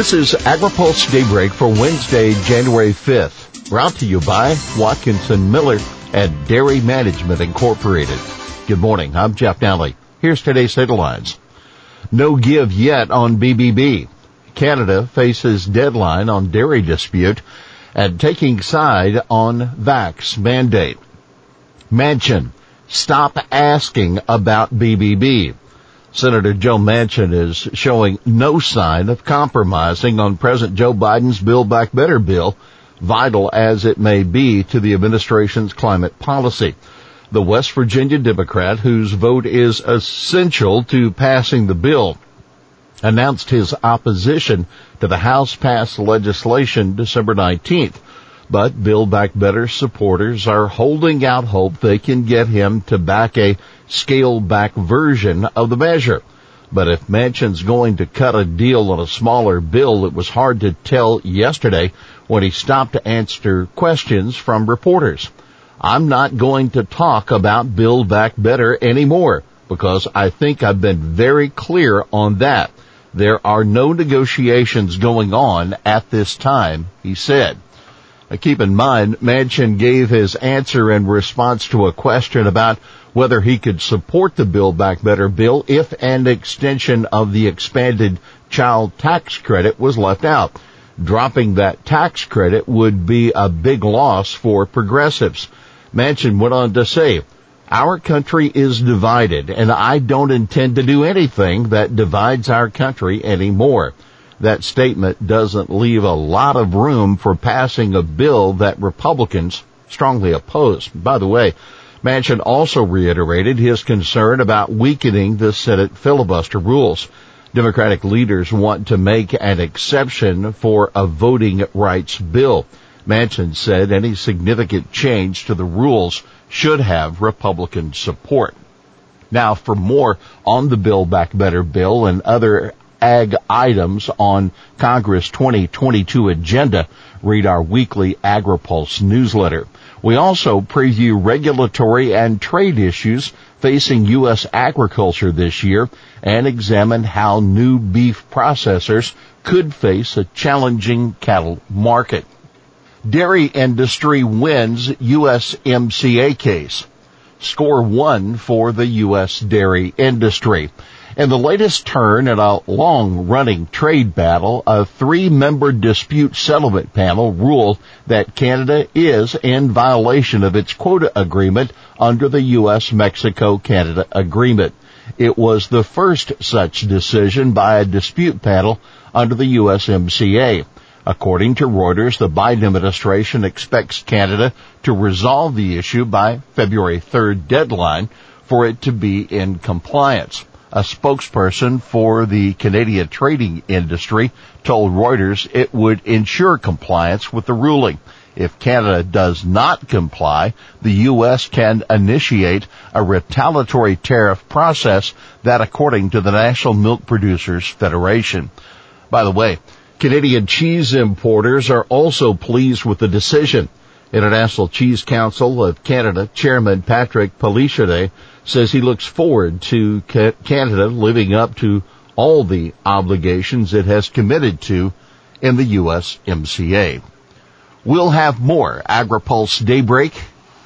This is AgriPulse Daybreak for Wednesday, January 5th. Brought to you by Watkinson Miller and Dairy Management Incorporated. Good morning. I'm Jeff Nalley. Here's today's headlines. No give yet on BBB. Canada faces deadline on dairy dispute and taking side on vax mandate. Manchin, stop asking about BBB. Senator Joe Manchin is showing no sign of compromising on President Joe Biden's Build Back Better bill, vital as it may be to the administration's climate policy. The West Virginia Democrat, whose vote is essential to passing the bill, announced his opposition to the House passed legislation December 19th. But Build Back Better supporters are holding out hope they can get him to back a scaled back version of the measure. But if Manchin's going to cut a deal on a smaller bill, it was hard to tell yesterday when he stopped to answer questions from reporters. I'm not going to talk about Build Back Better anymore because I think I've been very clear on that. There are no negotiations going on at this time, he said. Keep in mind, Manchin gave his answer in response to a question about whether he could support the Build Back Better bill if an extension of the expanded child tax credit was left out. Dropping that tax credit would be a big loss for progressives. Manchin went on to say, our country is divided and I don't intend to do anything that divides our country anymore that statement doesn't leave a lot of room for passing a bill that Republicans strongly oppose. By the way, Manchin also reiterated his concern about weakening the Senate filibuster rules. Democratic leaders want to make an exception for a voting rights bill. Manchin said any significant change to the rules should have Republican support. Now for more on the Build Back Better bill and other ag items on Congress 2022 agenda, read our weekly AgriPulse newsletter. We also preview regulatory and trade issues facing U.S. agriculture this year and examine how new beef processors could face a challenging cattle market. Dairy industry wins USMCA case. Score one for the U.S. dairy industry. In the latest turn in a long-running trade battle, a three-member dispute settlement panel ruled that Canada is in violation of its quota agreement under the U.S.-Mexico-Canada agreement. It was the first such decision by a dispute panel under the USMCA. According to Reuters, the Biden administration expects Canada to resolve the issue by February 3rd deadline for it to be in compliance. A spokesperson for the Canadian trading industry told Reuters it would ensure compliance with the ruling. If Canada does not comply, the U.S. can initiate a retaliatory tariff process that according to the National Milk Producers Federation. By the way, Canadian cheese importers are also pleased with the decision. International Cheese Council of Canada Chairman Patrick Palaszczuk says he looks forward to Canada living up to all the obligations it has committed to in the USMCA. We'll have more AgriPulse Daybreak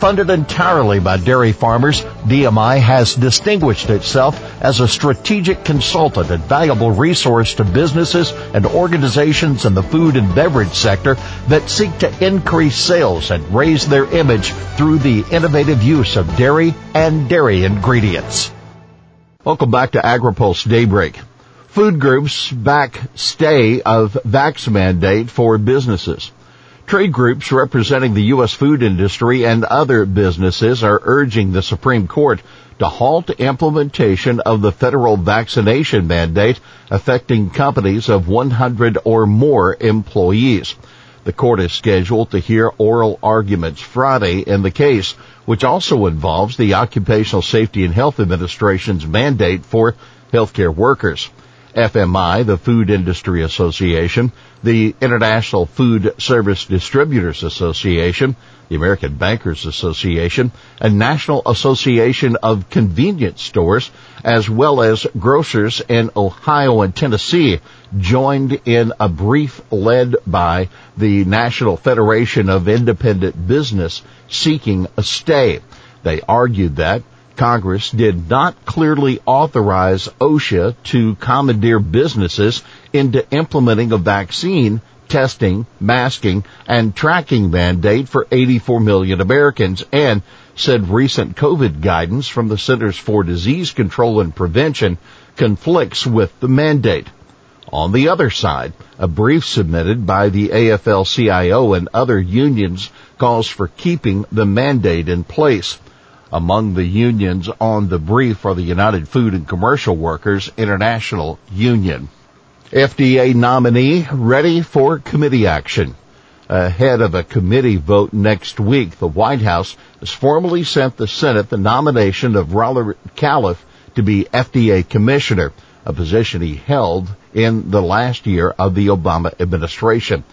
Funded entirely by dairy farmers, DMI has distinguished itself as a strategic consultant and valuable resource to businesses and organizations in the food and beverage sector that seek to increase sales and raise their image through the innovative use of dairy and dairy ingredients. Welcome back to AgriPulse Daybreak. Food groups back stay of vax mandate for businesses. Trade groups representing the U.S. food industry and other businesses are urging the Supreme Court to halt implementation of the federal vaccination mandate affecting companies of 100 or more employees. The court is scheduled to hear oral arguments Friday in the case, which also involves the Occupational Safety and Health Administration's mandate for healthcare workers. FMI, the Food Industry Association, the International Food Service Distributors Association, the American Bankers Association, and National Association of Convenience Stores, as well as grocers in Ohio and Tennessee, joined in a brief led by the National Federation of Independent Business seeking a stay. They argued that Congress did not clearly authorize OSHA to commandeer businesses into implementing a vaccine testing, masking, and tracking mandate for 84 million Americans and said recent COVID guidance from the Centers for Disease Control and Prevention conflicts with the mandate. On the other side, a brief submitted by the AFL-CIO and other unions calls for keeping the mandate in place. Among the unions on the brief are the United Food and Commercial Workers International Union. FDA nominee ready for committee action. Ahead of a committee vote next week, the White House has formally sent the Senate the nomination of Robert Califf to be FDA commissioner a position he held in the last year of the Obama administration.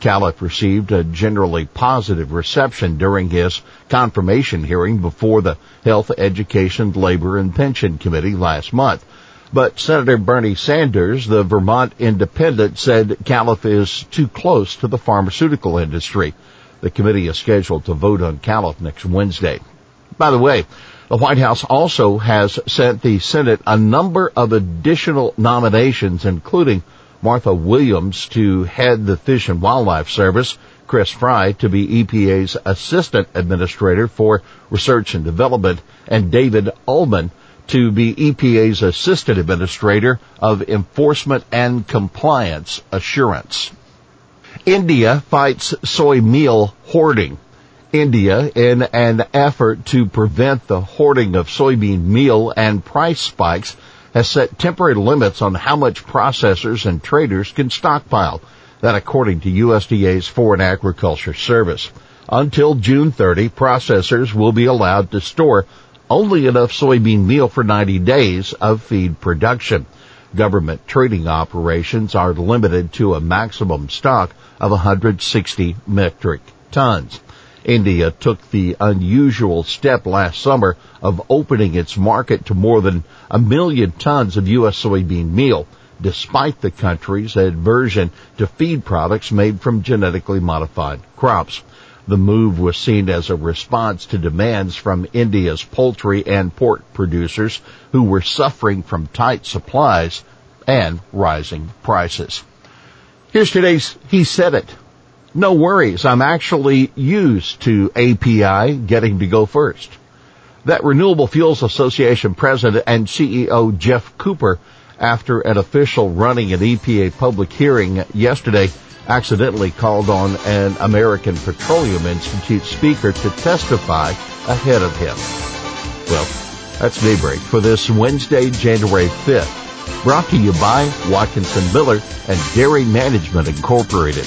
Califf received a generally positive reception during his confirmation hearing before the Health, Education, Labor, and Pension Committee last month. But Senator Bernie Sanders, the Vermont independent, said Califf is too close to the pharmaceutical industry. The committee is scheduled to vote on Califf next Wednesday. By the way, the White House also has sent the Senate a number of additional nominations, including Martha Williams to head the Fish and Wildlife Service, Chris Frey to be EPA's Assistant Administrator for Research and Development, and David Uhlmann to be EPA's Assistant Administrator of Enforcement and Compliance Assurance. India fights soy meal hoarding. India in an effort to prevent the hoarding of soybean meal and price spikes has set temporary limits on how much processors and traders can stockpile. That according to USDA's Foreign Agriculture Service. Until June 30, processors will be allowed to store only enough soybean meal for 90 days of feed production. Government trading operations are limited to a maximum stock of 160 metric tons. India took the unusual step last summer of opening its market to more than a million tons of U.S. soybean meal, despite the country's aversion to feed products made from genetically modified crops. The move was seen as a response to demands from India's poultry and pork producers who were suffering from tight supplies and rising prices. Here's today's He Said It no worries. I'm actually used to API getting to go first. That Renewable Fuels Association president and CEO Geoff Cooper, after an official running an EPA public hearing yesterday, accidentally called on an American Petroleum Institute speaker to testify ahead of him. Well, that's daybreak for this Wednesday, January 5th. Brought to you by Watkinson Miller and Dairy Management Incorporated.